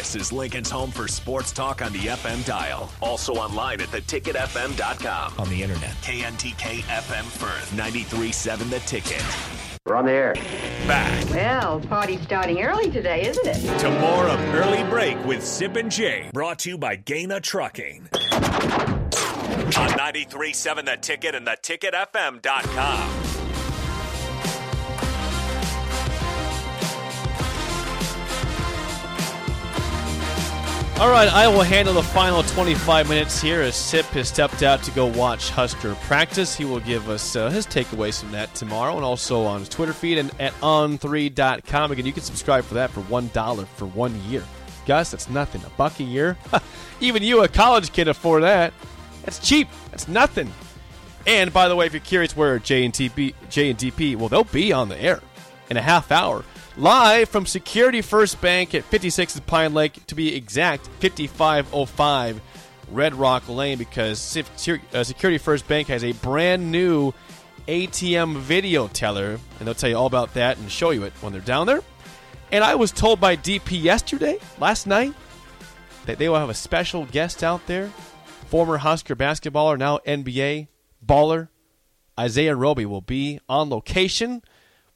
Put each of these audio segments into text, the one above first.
This is Lincoln's home for sports talk on the FM dial. Also online at theticketfm.com. On the internet. KNTK FM Firth, 93.7 The Ticket. We're on the air. Back Well, party's starting early today, isn't it? to more of Early Break with Sip and Jake. Brought to you by Gana Trucking. On 93.7 The Ticket and theticketfm.com. All right, I will handle the final 25 minutes here as Sip has stepped out to go watch Husker practice. He will give us uh, his takeaways from that tomorrow and also on his Twitter feed and at on3.com. Again, you can subscribe for that for $1 for one year. Gus, that's nothing. A buck a year? Even you, a college kid, afford that. That's cheap. That's nothing. And by the way, if you're curious where Jay and TP, Jay and DP, well, they'll be on the air in a half hour, live from Security First Bank at 56 Pine Lake, to be exact, 5505 Red Rock Lane, because uh, Security First Bank has a brand new ATM video teller, and they'll tell you all about that and show you it when they're down there. And I was told by DP yesterday, last night, that they will have a special guest out there, former Husker basketballer, now NBA baller, Isaiah Roby will be on location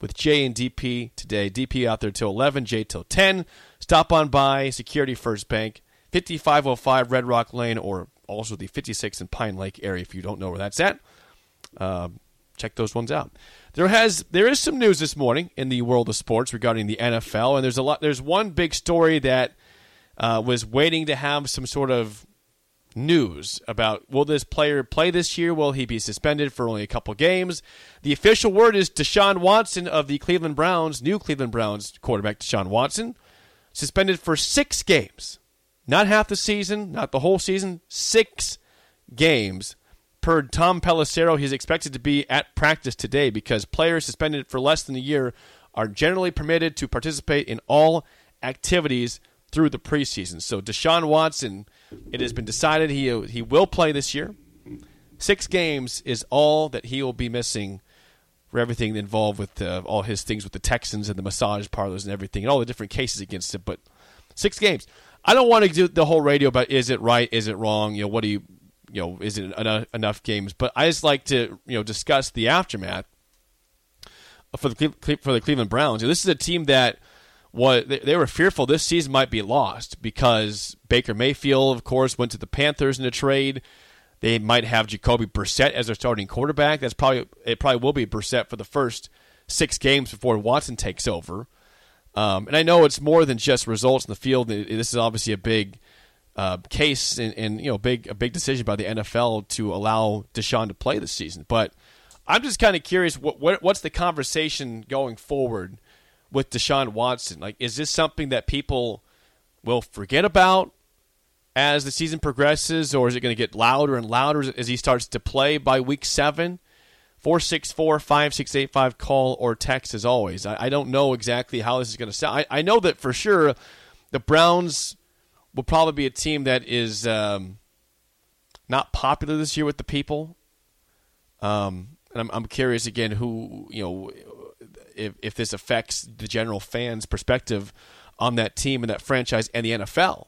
with Jay and DP today. DP out there till 11, Jay till 10. Stop on by Security First Bank, 5505 Red Rock Lane, or also the 56 in Pine Lake area if you don't know where that's at. Um, check those ones out. There has there is some news this morning in the world of sports regarding the NFL, and there's a lot. There's one big story that uh, was waiting to have some sort of news about will this player play this year? Will he be suspended for only a couple games? The official word is Deshaun Watson of the Cleveland Browns, new Cleveland Browns quarterback Deshaun Watson, suspended for six games. Not half the season, not the whole season, six games. Per Tom Pelissero, he's expected to be at practice today because players suspended for less than a year are generally permitted to participate in all activities through the preseason. So Deshaun Watson, it has been decided he he will play this year. Six games is all that he will be missing for everything involved with uh, all his things with the Texans and the massage parlors and everything and all the different cases against him. But six games. I don't want to do the whole radio about is it right, is it wrong, you know, what do you, you know, is it enough, enough games? But I just like to, you know, discuss the aftermath for the for the Cleveland Browns. This is a team that was they, they were fearful this season might be lost because Baker Mayfield, of course, went to the Panthers in a trade. They might have Jacoby Brissett as their starting quarterback. That's probably it. Probably will be Brissett for the first six games before Watson takes over. Um, and I know it's more than just results in the field. This is obviously a big uh, case and, and you know big a big decision by the NFL to allow Deshaun to play this season. But I'm just kind of curious what, what what's the conversation going forward with Deshaun Watson? Like, is this something that people will forget about as the season progresses, or is it going to get louder and louder as he starts to play by week seven? 464 5685 call or text as always. I, I, don't know exactly how this is going to sound. I, I, know that for sure the Browns will probably be a team that is um, not popular this year with the people. Um, and I'm, I'm curious again who, you know, if, if this affects the general fans' perspective on that team and that franchise and the NFL.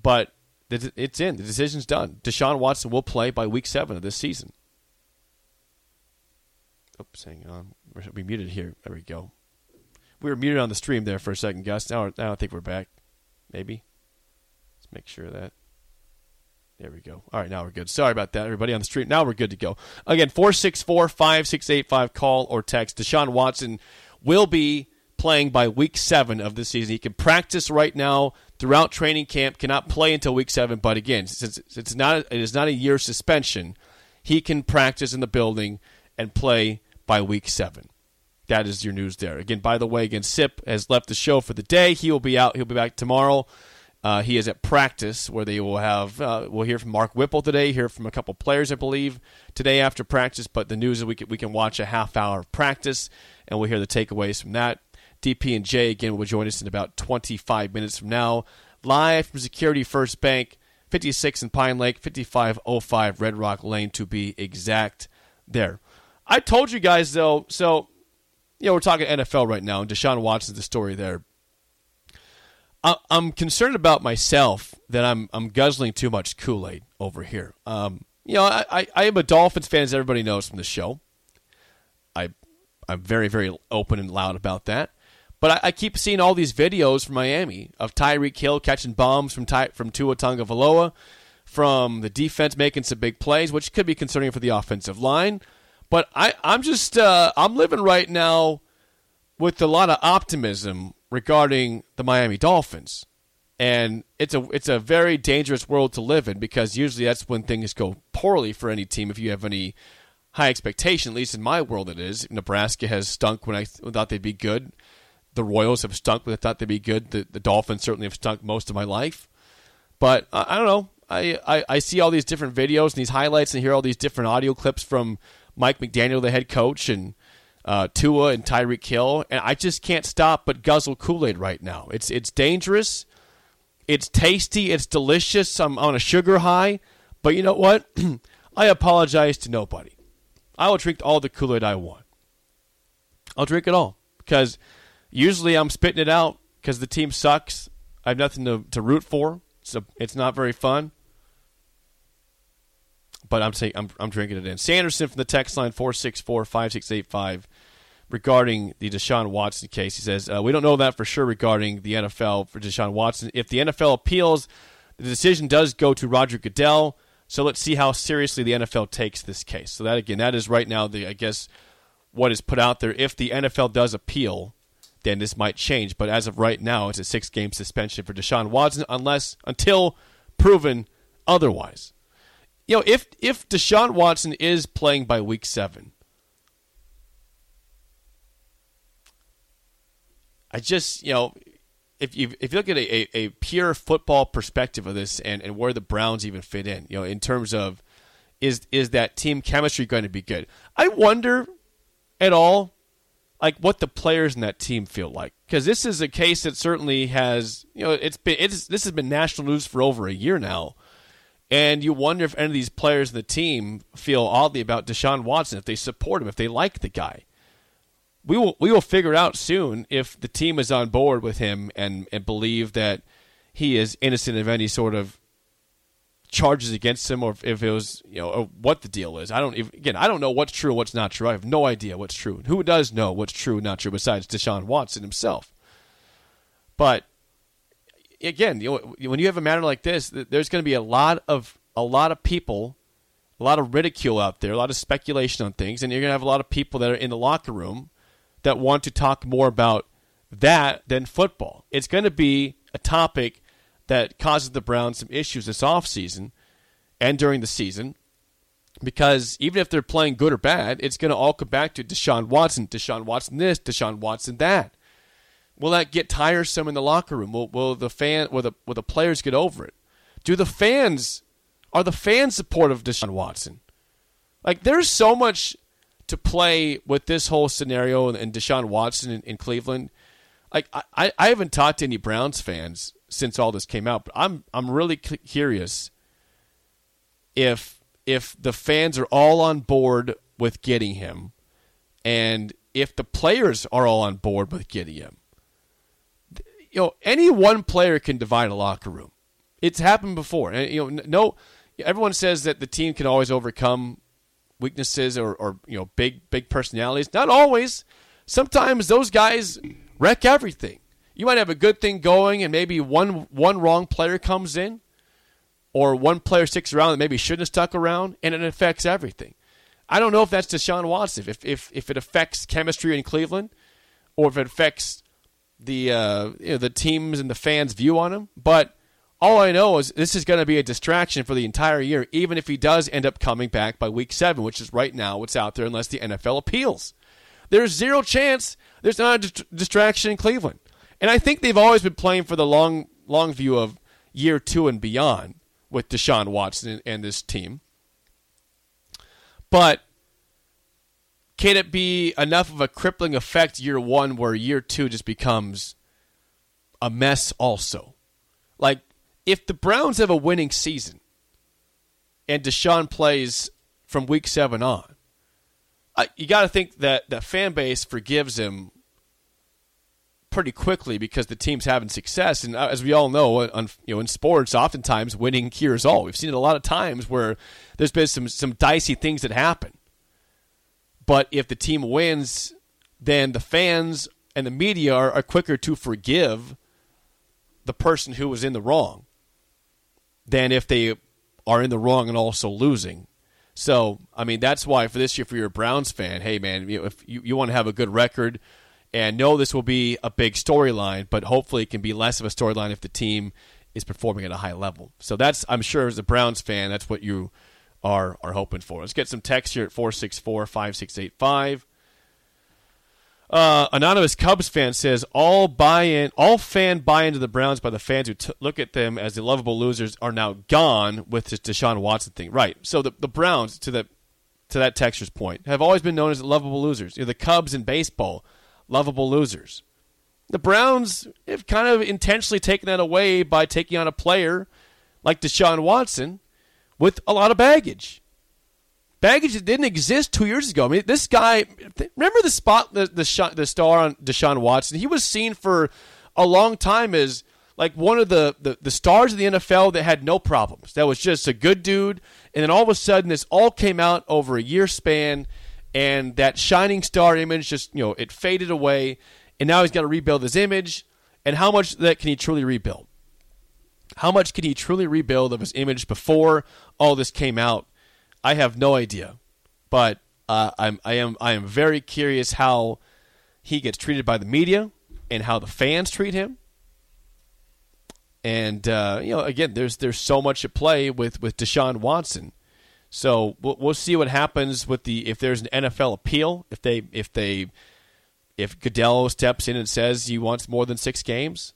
But it's in. The decision's done. Deshaun Watson will play by week seven of this season. Oops, hang on. We're muted here. There we go. We were muted on the stream there for a second, Gus. Now, now I think we're back. Maybe. Let's make sure that. There we go. All right, now we're good. Sorry about that, everybody on the stream. Now we're good to go. Again, 464 5685, call or text. Deshaun Watson will be playing by week seven of the season. He can practice right now throughout training camp, cannot play until week seven. But again, since it's not, it is not a year suspension, he can practice in the building and play by week seven. That is your news there. Again, by the way, again, Sip has left the show for the day. He will be out. He'll be back tomorrow. Uh, he is at practice where they will have. Uh, we'll hear from Mark Whipple today. Hear from a couple players, I believe, today after practice. But the news is we can, we can watch a half hour of practice, and we'll hear the takeaways from that. DP and Jay again will join us in about 25 minutes from now, live from Security First Bank, 56 in Pine Lake, 5505 Red Rock Lane to be exact. There, I told you guys though. So, you know, we're talking NFL right now, and Deshaun Watson's the story there. I'm concerned about myself that I'm I'm guzzling too much Kool Aid over here. Um, you know, I, I, I am a Dolphins fan, as everybody knows from the show. I I'm very very open and loud about that. But I, I keep seeing all these videos from Miami of Tyreek Hill catching bombs from Ty, from Tua Tagovailoa, from the defense making some big plays, which could be concerning for the offensive line. But I I'm just uh, I'm living right now with a lot of optimism regarding the Miami Dolphins. And it's a it's a very dangerous world to live in because usually that's when things go poorly for any team if you have any high expectation, at least in my world it is. Nebraska has stunk when I thought they'd be good. The Royals have stunk when I thought they'd be good. The, the Dolphins certainly have stunk most of my life. But I don't know. I, I, I see all these different videos and these highlights and hear all these different audio clips from Mike McDaniel, the head coach, and uh, Tua and Tyreek Hill, and I just can't stop but guzzle Kool Aid right now. It's it's dangerous, it's tasty, it's delicious. I'm on a sugar high, but you know what? I apologize to nobody. I will drink all the Kool Aid I want. I'll drink it all because usually I'm spitting it out because the team sucks. I have nothing to, to root for, so it's not very fun. But I'm saying I'm, I'm drinking it in. Sanderson from the text line four six four five six eight five regarding the Deshaun Watson case. He says, uh, We don't know that for sure regarding the NFL for Deshaun Watson. If the NFL appeals, the decision does go to Roger Goodell. So let's see how seriously the NFL takes this case. So that again, that is right now the I guess what is put out there. If the NFL does appeal, then this might change. But as of right now, it's a six game suspension for Deshaun Watson unless until proven otherwise. You know, if if Deshaun Watson is playing by week seven, I just, you know, if you if you look at a, a, a, pure football perspective of this and, and where the Browns even fit in, you know, in terms of is is that team chemistry going to be good? I wonder at all like what the players in that team feel like. Because this is a case that certainly has you know it's been it's this has been national news for over a year now. And you wonder if any of these players in the team feel oddly about Deshaun Watson if they support him if they like the guy. We will we will figure out soon if the team is on board with him and and believe that he is innocent of any sort of charges against him or if it was you know what the deal is. I don't again I don't know what's true what's not true. I have no idea what's true. Who does know what's true not true besides Deshaun Watson himself? But again, you know, when you have a matter like this, there's going to be a lot of a lot of people, a lot of ridicule out there, a lot of speculation on things, and you're going to have a lot of people that are in the locker room that want to talk more about that than football. It's going to be a topic that causes the Browns some issues this offseason and during the season because even if they're playing good or bad, it's going to all come back to Deshaun Watson, Deshaun Watson this, Deshaun Watson that. Will that get tiresome in the locker room? Will, will the fan, will the, will the players get over it? Do the fans, are the fans supportive of Deshaun Watson? Like, there's so much to play with this whole scenario and, and Deshaun Watson in, in Cleveland. Like I, I haven't talked to any Browns fans since all this came out, but I'm I'm really curious if if the fans are all on board with getting him, and if the players are all on board with getting him. You know, any one player can divide a locker room. It's happened before. And, you know, no, everyone says that the team can always overcome weaknesses or, or you know big big personalities. Not always. Sometimes those guys wreck everything. You might have a good thing going, and maybe one one wrong player comes in, or one player sticks around that maybe shouldn't have stuck around, and it affects everything. I don't know if that's Deshaun Watson. If if if it affects chemistry in Cleveland, or if it affects the uh, you know, the teams and the fans' view on him, but all I know is this is going to be a distraction for the entire year, even if he does end up coming back by week seven, which is right now what's out there, unless the NFL appeals. There's zero chance there's not a distraction in Cleveland. And I think they've always been playing for the long, long view of year two and beyond with Deshaun Watson and, this team. But can it be enough of a crippling effect year one where year two just becomes a mess also? Like, if the Browns have a winning season and Deshaun plays from week seven on, you got to think that the fan base forgives him pretty quickly because the team's having success. And uh, as we all know, on, you know, in sports, oftentimes winning cures all. We've seen it a lot of times where there's been some some dicey things that happen. But if the team wins, then the fans and the media are, are quicker to forgive the person who was in the wrong than if they are in the wrong and also losing. So, I mean, that's why for this year, for your Browns fan, hey, man, you know, if you, you want to have a good record and know this will be a big storyline, but hopefully it can be less of a storyline if the team is performing at a high level. So that's, I'm sure, as a Browns fan, that's what you are are hoping for. Let's get some text here at 464 5685. Uh, anonymous Cubs fan says all buy in, all fan buy into the Browns by the fans who t- look at them as the lovable losers are now gone with this Deshaun Watson thing. Right. So the the Browns to the to that texture's point have always been known as the lovable losers. You know, the Cubs in baseball, lovable losers. The Browns have kind of intentionally taken that away by taking on a player like Deshaun Watson with a lot of baggage. Baggage that didn't exist two years ago. I mean, this guy. Remember the spot, the the, the star on Deshaun Watson. He was seen for a long time as like one of the, the, the stars of the NFL that had no problems. That was just a good dude. And then all of a sudden, this all came out over a year span, and that shining star image just you know it faded away. And now he's got to rebuild his image. And how much that can he truly rebuild? How much can he truly rebuild of his image before all this came out? I have no idea, but uh, I'm I am I am very curious how he gets treated by the media and how the fans treat him. And uh, you know, again, there's there's so much at play with with Deshaun Watson. So we'll, we'll see what happens with the if there's an NFL appeal if they if they if Goodell steps in and says he wants more than six games.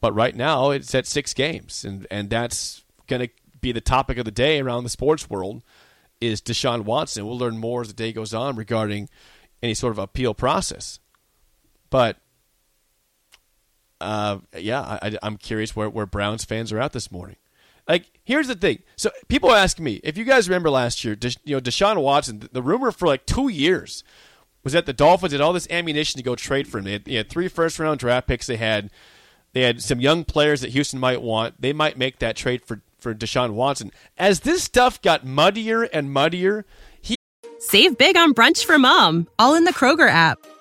But right now it's at six games, and and that's going to be the topic of the day around the sports world is Deshaun Watson. We'll learn more as the day goes on regarding any sort of appeal process. But uh, yeah, I, am curious where, where Browns fans are at this morning. Like, here's the thing. So people ask me if you guys remember last year, you know, Deshaun Watson. The rumor for like two years was that the Dolphins had all this ammunition to go trade for him. They had, they had three first round draft picks. They had they had some young players that Houston might want. They might make that trade for for Deshaun Watson. As this stuff got muddier and muddier, he Save big on brunch for mom, all in the Kroger app.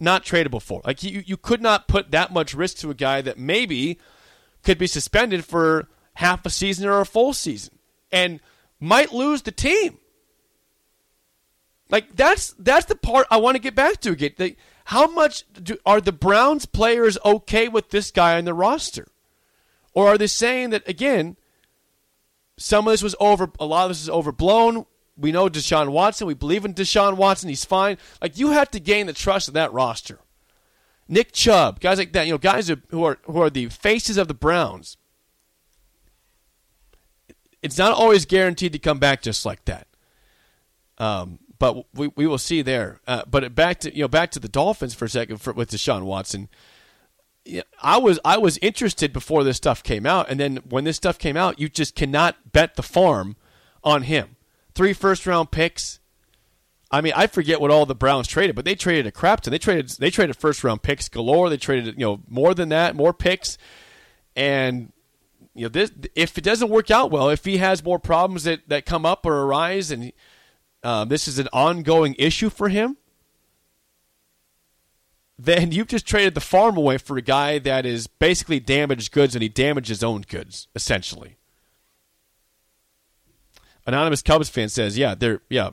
not tradable for. Like you, you could not put that much risk to a guy that maybe could be suspended for half a season or a full season and might lose the team. Like that's that's the part I want to get back to again. Like, how much do, are the Browns players okay with this guy on the roster? Or are they saying that, again, some of this was over, a lot of this is overblown? We know Deshaun Watson. We believe in Deshaun Watson. He's fine. Like, you have to gain the trust of that roster. Nick Chubb, guys like that, you know, guys who are, who are the faces of the Browns. It's not always guaranteed to come back just like that. Um, but we, we will see there. Uh, but back to you know back to the Dolphins for a second for, with Deshaun Watson. I was I was interested before this stuff came out, and then when this stuff came out, you just cannot bet the farm on him. Three first round picks. I mean, I forget what all the Browns traded, but they traded a crap ton. They traded they traded first round picks galore. They traded you know more than that, more picks, and you know this if it doesn't work out well, if he has more problems that that come up or arise, and uh, this is an ongoing issue for him, then you've just traded the farm away for a guy that is basically damaged goods and he damaged his own goods, essentially. Anonymous Cubs fan says, yeah, they're yeah.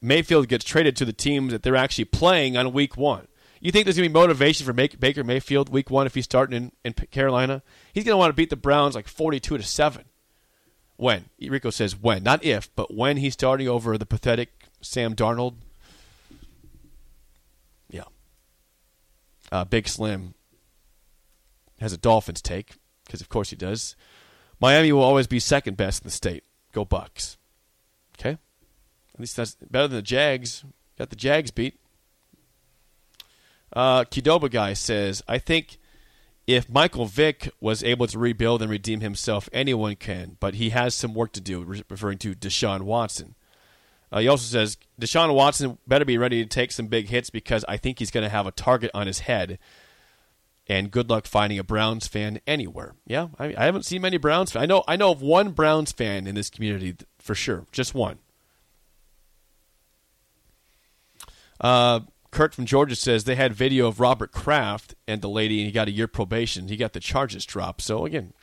Mayfield gets traded to the teams that they're actually playing on week one. You think there's to be motivation for Baker Mayfield week one if he's starting in, in Carolina? He's to want to beat the Browns like 42 to 7. When? Rico says when. Not if, but when he's starting over the pathetic Sam Darnold. Yeah. Uh, Big Slim has a Dolphins take, because of course he does. Miami will always be second best in the state. Go Bucks. Okay? At least that's better than the Jags. Got the Jags beat. Uh, Kidoba guy says, I think if Michael Vick was able to rebuild and redeem himself, anyone can, but he has some work to do, referring to Deshaun Watson. Uh, he also says Deshaun Watson better be ready to take some big hits because I think he's going to have a target on his head. And good luck finding a Browns fan anywhere. Yeah, I, I haven't seen many Browns. I know I know of one Browns fan in this community for sure, just one. Uh, Kurt from Georgia says they had video of Robert Kraft and the lady, and he got a year probation. He got the charges dropped. So again,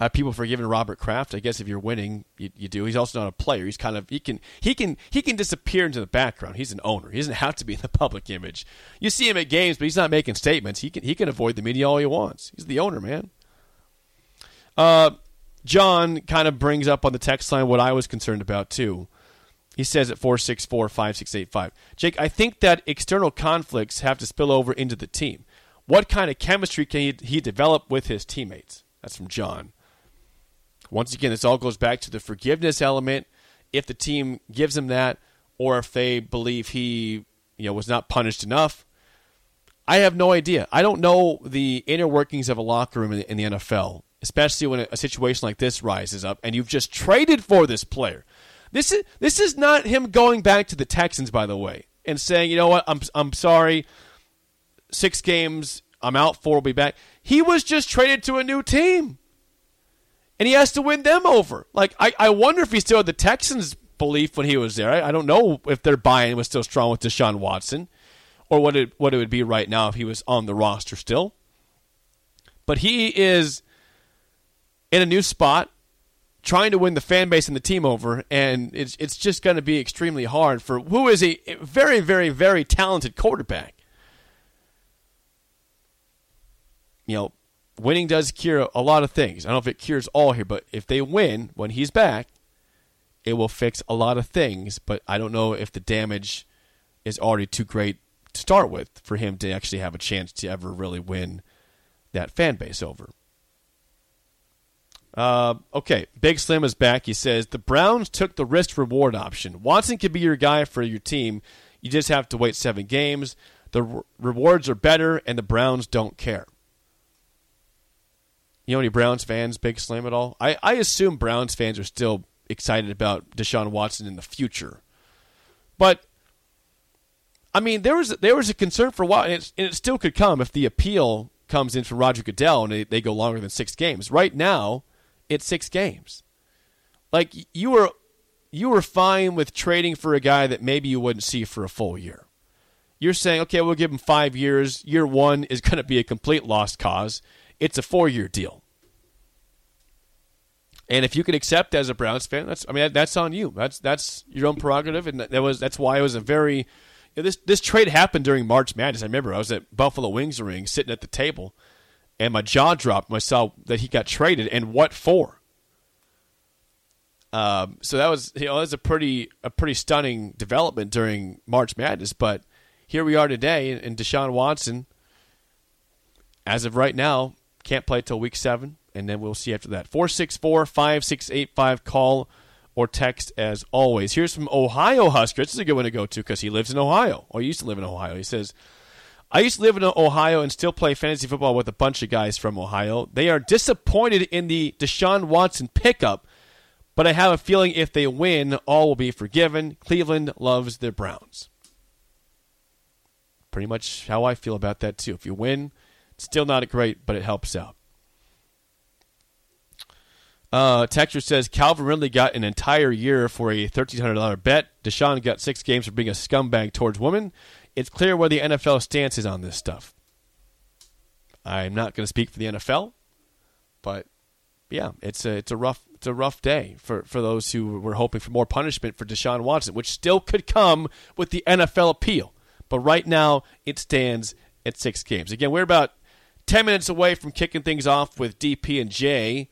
uh, people forgiving Robert Kraft. I guess if you're winning, you, you, do. He's also not a player. He's kind of he can he can he can disappear into the background. He's an owner. He doesn't have to be in the public image. You see him at games, but he's not making statements. He can he can avoid the media all he wants. He's the owner, man. Uh, John kind of brings up on the text line what I was concerned about too. He says at 464 5685. Jake, I think that external conflicts have to spill over into the team. What kind of chemistry can he, he develop with his teammates? That's from John. Once again, this all goes back to the forgiveness element. If the team gives him that, or if they believe he you know was not punished enough, I have no idea. I don't know the inner workings of a locker room in the, NFL, especially when a, situation like this rises up and you've just traded for this player. This is this is not him going back to the Texans, by the way, and saying, you know what, I'm I'm sorry, six games, I'm out. Four will be back. He was just traded to a new team, and he has to win them over. Like I, I wonder if he still had the Texans' belief when he was there. I, I don't know if their buy-in was still strong with Deshaun Watson, or what it what it would be right now if he was on the roster still. But he is in a new spot trying to win the fan base and the team over, and it's it's just going to be extremely hard for who is a very, very, very talented quarterback. You know, winning does cure a lot of things. I don't know if it cures all here, but if they win when he's back, it will fix a lot of things. But I don't know if the damage is already too great to start with for him to actually have a chance to ever really win that fan base over. Uh, okay, Big Slim is back. He says the Browns took the risk reward option. Watson could be your guy for your team. You just have to wait seven games. The re- rewards are better, and the Browns don't care. You know any Browns fans, Big Slim at all? I, I assume Browns fans are still excited about Deshaun Watson in the future. But I mean, there was there was a concern for a while, and, and it still could come if the appeal comes in from Roger Goodell and they, they go longer than six games. Right now, it's six games. Like you were you were fine with trading for a guy that maybe you wouldn't see for a full year. You're saying, okay, we'll give him five years. Year one is going to be a complete lost cause. It's a four year deal. And if you can accept as a Browns fan, that's I mean that's on you. That's that's your own prerogative, and that was that's why it was a very you know, this this trade happened during March Madness. I remember I was at Buffalo Wings Ring sitting at the table, and my jaw dropped when I saw that he got traded and what for. Um, so that was you know that was a pretty a pretty stunning development during March Madness. But here we are today, and Deshaun Watson, as of right now, can't play till week seven, and then we'll see after that. 464 5685 call or text as always. Here's from Ohio Husker. This is a good one to go to because he lives in Ohio, or he used to live in Ohio. He says, I used to live in Ohio and still play fantasy football with a bunch of guys from Ohio. They are disappointed in the Deshaun Watson pickup, but I have a feeling if they win, all will be forgiven. Cleveland loves their Browns. Pretty much how I feel about that, too. If you win, still not great, but it helps out. Uh, Texture says Calvin Ridley got an entire year for a $1,300 bet. Deshaun got six games for being a scumbag towards women it's clear where the NFL stance is on this stuff. I'm not going to speak for the NFL, but yeah, it's a it's a rough it's a rough day for, for those who were hoping for more punishment for Deshaun Watson, which still could come with the NFL appeal. But right now, it stands at six games. Again, we're about ten minutes away from kicking things off with DP and Jay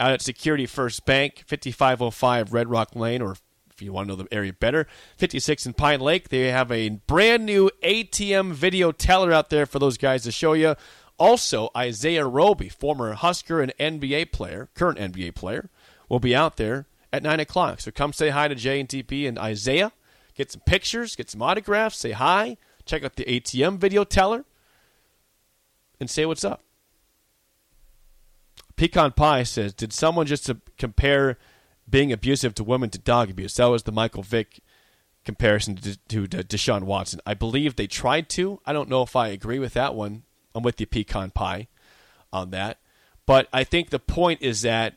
out at Security First Bank, fifty five oh five Red Rock Lane, or if you want to know the area better, 56 in Pine Lake. They have a brand new ATM video teller out there for those guys to show you. Also, Isaiah Roby, former Husker and NBA player, current NBA player, will be out there at 9 o'clock. So come say hi to Jay and DP and Isaiah. Get some pictures, get some autographs, say hi, check out the ATM video teller, and say what's up. Pecan Pie says, Did someone just compare being abusive to women to dog abuse? That was the Michael Vick comparison to, Deshaun Watson. I believe they tried to. I don't know if I agree with that one. I'm with you, Pecan Pie, on that. But I think the point is that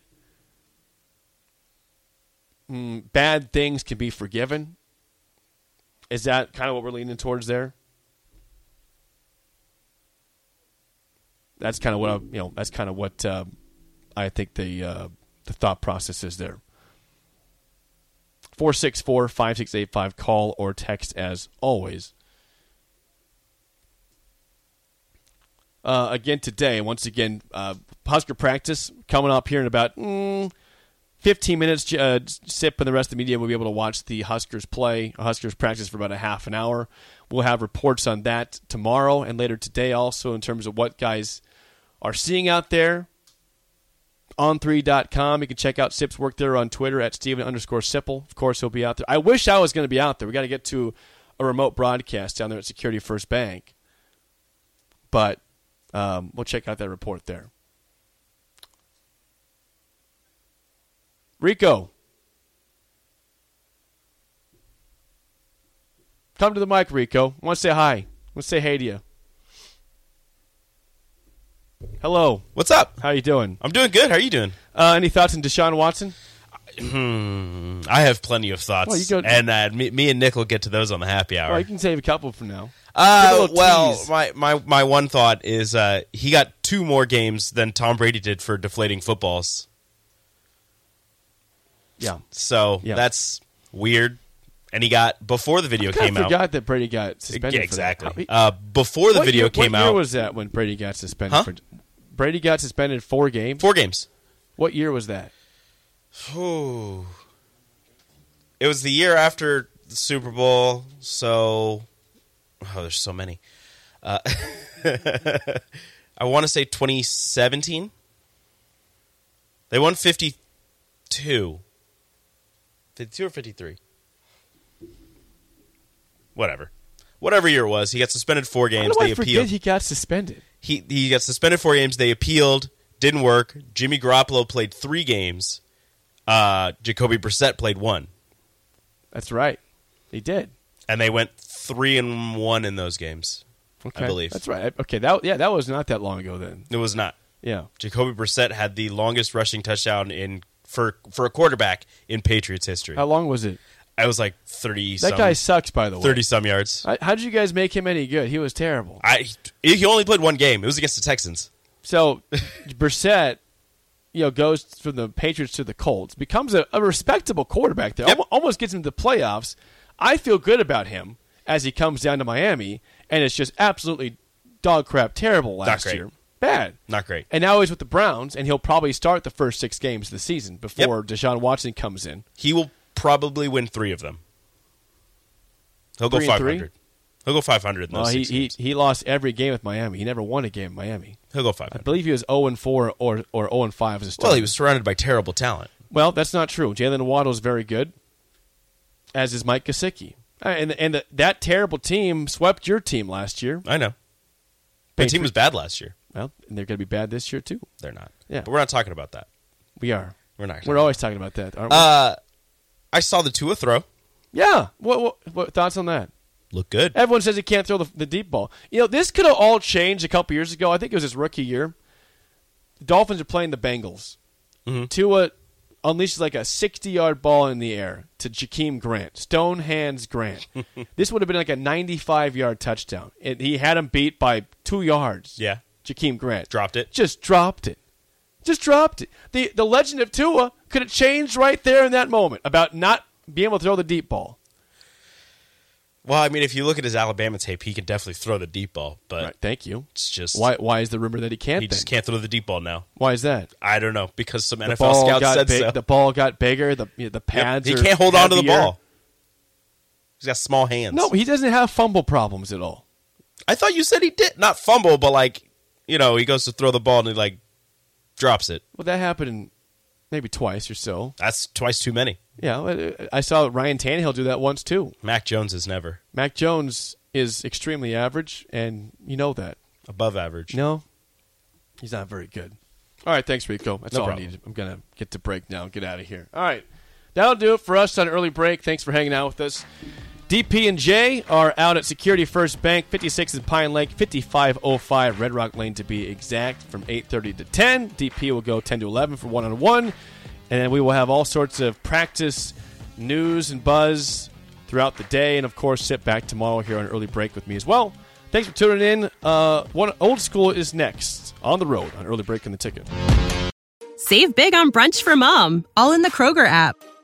mm, bad things can be forgiven. Is that kind of what we're leaning towards there? That's kind of what I, you know. That's kind of what uh, I think the uh, the thought process is there. 464 5685. Call or text as always. Uh, again today, once again, uh, Husker practice coming up here in about mm, 15 minutes. Uh, Sip and the rest of the media will be able to watch the Huskers play, Huskers practice for about a half an hour. We'll have reports on that tomorrow and later today also in terms of what guys are seeing out there on3.com. You can check out Sip's work there on Twitter at Steven underscore Sipple. Of course, he'll be out there. I wish I was going to be out there. We got to get to a remote broadcast down there at Security First Bank. But um, we'll check out that report there. Rico. Come to the mic, Rico. I want to say hi. I want to say hey to you. Hello. What's up? How you doing? I'm doing good. How are you doing? Uh, any thoughts on Deshaun Watson? Hmm. I have plenty of thoughts, Well, you go- and uh, me, me and Nick will get to those on the happy hour. Well, you can save a couple for now. Uh, well, tease. my, my my one thought is uh, he got two more games than Tom Brady did for deflating footballs. Yeah. So Yeah. that's weird. And he got before the video Kind came out. forgot that Brady got suspended. Yeah, exactly. Uh, before the what video year, came what year out, was that when Brady got suspended? Huh? For, Brady got suspended four games. four games. What year was that? Oh, It was the year after the Super Bowl, so oh, there's so many. Uh, I want to say 2017. They won 52. 52 or 53. Whatever. Whatever year it was, he got suspended four games. I They forget appealed. he got suspended? He he got suspended four games. They appealed. Didn't work. Jimmy Garoppolo played three games. Uh, Jacoby Brissett played one. That's right. He did. and they went three and one in those games. Okay. I believe That's right. Okay. That yeah, that was not that long ago then. it was not. Yeah. Jacoby Brissett had the longest rushing touchdown in for for a quarterback in Patriots history. How long was it? I was like thirty. That some, guy sucks, by the way. thirty some yards. I- How did you guys make him any good? He was terrible. I he only played one game. It was against the Texans. So Brissett, you know, goes from the Patriots to the Colts, becomes a, a respectable quarterback there, Yep. Almo- almost gets into the playoffs. I feel good about him as he comes down to Miami, and it's just absolutely dog crap terrible last great. year. Bad. Not great. And now he's with the Browns, and he'll probably start the first six games of the season before Deshaun Watson comes in. He will probably win three of them. He'll go Three and five. He'll go five hundred in those Well, he, he he lost every game with Miami. He never won a game in Miami. He'll go five I believe he was 0 and 4 or or 0 and 5 as a starter. Well, he was surrounded by terrible talent. Well, that's not true. Jaylen Waddle's very good, as is Mike Gesicki. Uh, And and the, that terrible team swept your team last year. I know. The team was bad last year. Well, and they're going to be bad this year too. They're not. Yeah. But we're not talking about that. We are. We're not. We're always talking about that, aren't we? Uh, I saw the Tua throw. yeah. What, what what thoughts on that? Look good. Everyone says he can't throw the, the deep ball. You know, this could have all changed a couple years ago. I think it was his rookie year. The Dolphins are playing the Bengals. Mhm. Tua unleashes like a 60 yard ball in the air to Jakeem Grant, Stone Hands Grant. this would have been like a 95 yard touchdown. It, he had him beat by two yards. Yeah. Jakeem Grant Dropped it. just dropped it. Just dropped it. The the legend of Tua could have changed right there in that moment about not being able to throw the deep ball. Well, I mean, if you look at his Alabama tape, he can definitely throw the deep ball, but Right. Thank you. it's just Why why is the rumor that he can't? he just can't throw the deep ball now. Why is that? I don't know because some The NFL scouts got said big. so. The ball got bigger. The the Yep, pads. He are can't hold on to the ball. He's got small hands. No, he doesn't have fumble problems at all. I thought you said he did not fumble, but like you know, he goes to throw the ball and he like drops it. Well, that happened maybe twice or so. That's twice too many. Yeah, uh, I saw Ryan Tannehill do that once too. Mac Jones is never Mac Jones is extremely average, and you know that. above average. No, he's not very good. All right, thanks, Rico. That's No all problem. I needed. I'm gonna get to break now. Get out of here. All right, that'll do it for us on early break. Thanks for hanging out with us. DP and Jay are out at Security First Bank, 56 in Pine Lake, 5505 Red Rock Lane to be exact, from 8:30 to 10. DP will go 10 to 11 for one on one, and then we will have all sorts of practice news and buzz throughout the day, and of course, Sip back tomorrow here on early break with me as well. Thanks for tuning in. Uh, one old school is next on the road on early break in the ticket. Save big on brunch for mom, all in the Kroger app.